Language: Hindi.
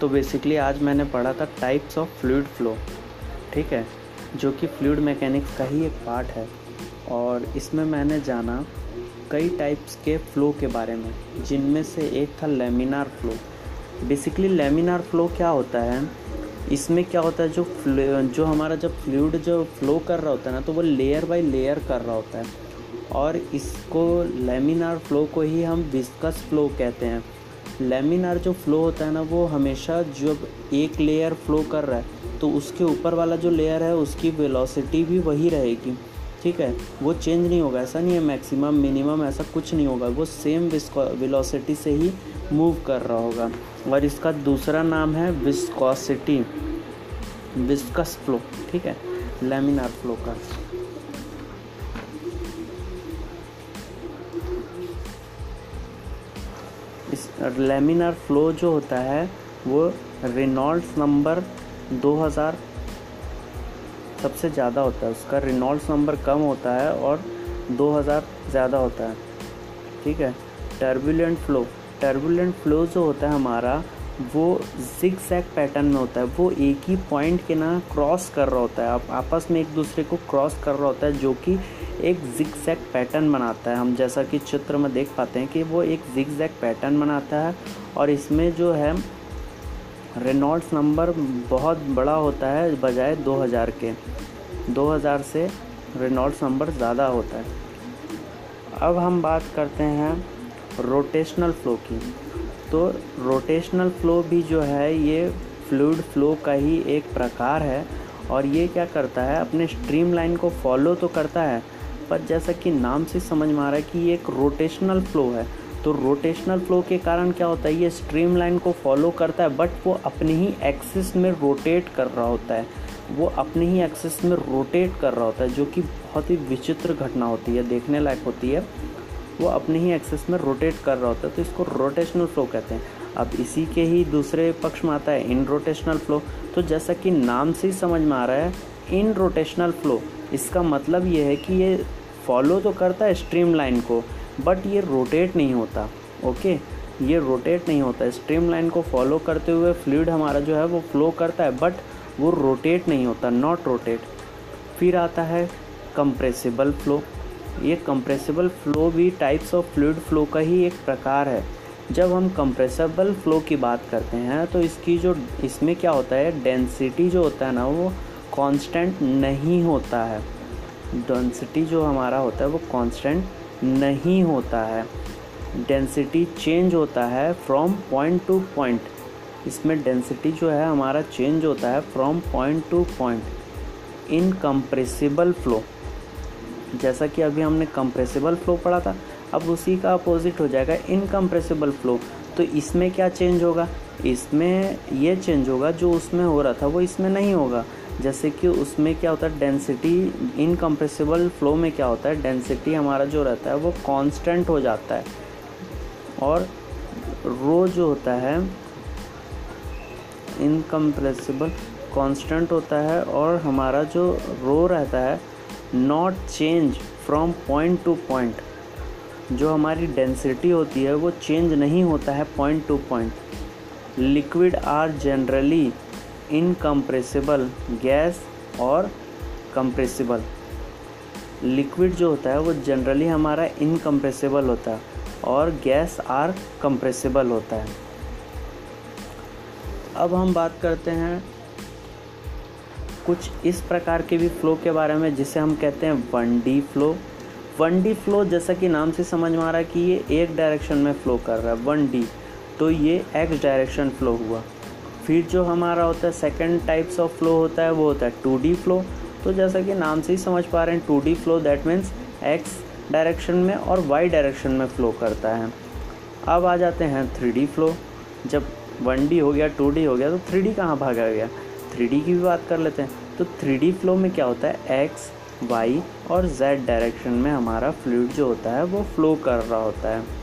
तो बेसिकली आज मैंने पढ़ा था टाइप्स ऑफ़ फ्लूड फ्लो ठीक है? जो कि फ्लूड मैकेनिक्स का ही एक पार्ट है। और इसमें मैंने जाना कई टाइप्स के फ़्लो के बारे में, जिनमें से एक था laminar flow basically laminar flow क्या होता है? इसमें क्या होता है, जो जो हमारा जब फ्लूड जो फ्लो कर रहा होता है ना तो वो लेयर बाय लेयर कर रहा होता है। और इसको लेमिनार फ्लो को ही हम विस्कस फ्लो कहते हैं। लेमिनार जो फ्लो होता है ना, वो हमेशा जब एक लेयर फ्लो कर रहा है तो उसके ऊपर वाला जो लेयर है, उसकी वेलोसिटी भी वही रहेगी। ठीक है? वो चेंज नहीं होगा, ऐसा नहीं है मैक्सिमम मिनिमम ऐसा कुछ नहीं होगा। वो सेम वेलोसिटी से ही मूव कर रहा होगा। और इसका दूसरा नाम है विस्कोसिटी विस्कस फ्लो ठीक है? लेमिनार फ्लो का। इस लेमिनार फ्लो जो होता है, वो रेनॉल्ड्स नंबर 2000 सबसे ज़्यादा होता है। उसका रेनॉल्ड्स नंबर कम होता है और 2000 ज़्यादा होता है। ठीक है? टर्बुलेंट फ्लो टर्बुलेंट फ्लो जो होता है हमारा, वो जिग जैग पैटर्न में होता है। वो एक ही पॉइंट के ना क्रॉस कर रहा होता है। आप आपस में एक दूसरे को क्रॉस कर रहा होता है, जो कि एक जिग जैग पैटर्न बनाता है। हम जैसा कि चित्र में देख पाते हैं कि वो एक जिग जैग पैटर्न बनाता है और इसमें जो है रेनॉल्ड्स नंबर बहुत बड़ा होता है बजाय 2000 के। 2000 से रेनॉल्ड्स नंबर ज़्यादा होता है। अब हम बात करते हैं रोटेशनल फ़्लो की। तो रोटेशनल फ़्लो भी जो है, ये फ्लूड फ्लो का ही एक प्रकार है और ये क्या करता है, अपने स्ट्रीम लाइन को फॉलो तो करता है पर जैसा कि नाम से समझ में आ रहा है कि ये एक रोटेशनल फ्लो है। तो रोटेशनल फ्लो के कारण क्या होता है, ये स्ट्रीम लाइन को फॉलो करता है बट वो अपने ही एक्सिस में रोटेट कर रहा होता है। वो अपने ही एक्सिस में रोटेट कर रहा होता है, जो कि बहुत ही विचित्र घटना होती है, देखने लायक होती है। वो अपने ही एक्सिस में रोटेट कर रहा होता है तो इसको रोटेशनल फ्लो कहते हैं। अब इसी के ही दूसरे पक्ष में आता है इन रोटेशनल फ्लो तो जैसा कि नाम से ही समझ में आ रहा है इन रोटेशनल फ्लो इसका मतलब ये है कि ये फॉलो तो करता है स्ट्रीम लाइन को, बट ये रोटेट नहीं होता, ओके? ये रोटेट नहीं होता स्ट्रीम लाइन को फॉलो करते हुए फ्लूड हमारा जो है वो फ्लो करता है, बट वो रोटेट नहीं होता, नॉट रोटेट। फिर आता है कंप्रेसिबल फ्लो। ये कंप्रेसिबल फ्लो भी टाइप्स ऑफ़ फ्लूड फ्लो का ही एक प्रकार है। जब हम कंप्रेसिबल फ्लो की बात करते हैं तो इसकी जो, इसमें क्या होता है? डेंसिटी जो होता है ना, वो कांस्टेंट नहीं होता है। डेंसिटी जो हमारा होता है वो कांस्टेंट नहीं होता है। डेंसिटी चेंज होता है फ्रॉम पॉइंट टू पॉइंट इसमें डेंसिटी जो है हमारा चेंज होता है from point to point in compressible flow जैसा कि अभी हमने कंप्रेसिबल फ्लो पढ़ा था, अब उसी का अपोजिट हो जाएगा इनकम्प्रेसिबल फ्लो तो इसमें क्या चेंज होगा? इसमें ये चेंज होगा जो उसमें हो रहा था, वो इसमें नहीं होगा। जैसे कि उसमें क्या होता है डेंसिटी इनकम्प्रेसिबल फ्लो में क्या होता है डेंसिटी हमारा जो रहता है वो कांस्टेंट हो जाता है। और रो जो होता है इनकम्प्रेसिबल कांस्टेंट होता है और हमारा जो रो रहता है not change from point to point जो हमारी डेंसिटी होती है, वो चेंज नहीं होता है point two point liquid are generally incompressible gas और कंप्रेसिबल लिक्विड जो होता है, वो जनरली हमारा इनकम्प्रेसिबल होता है और गैस आर कंप्रेसिबल होता है। अब हम बात करते हैं कुछ इस प्रकार के भी फ्लो के बारे में, जिसे हम कहते हैं one D flow one D flow जैसा कि नाम से समझ में आ रहा है कि ये एक डायरेक्शन में फ्लो कर रहा है वन डी तो ये एक्स डायरेक्शन फ्लो हुआ। फिर जो हमारा होता है सेकेंड टाइप्स ऑफ़ फ्लो होता है, वो होता है टू डी फ्लो तो जैसा कि नाम से ही समझ पा रहे हैं two D flow that means X direction में और वाई डायरेक्शन में फ्लो करता है। अब आ जाते हैं थ्री डी फ्लो जब वन डी हो गया टू डी हो गया तो थ्री डी कहाँ भागा गया? थ्री डी की भी बात कर लेते हैं। तो थ्री डी फ्लो में क्या होता है? एक्स वाई और जेड डायरेक्शन में हमारा फ्लूड जो होता है, वो फ्लो कर रहा होता है।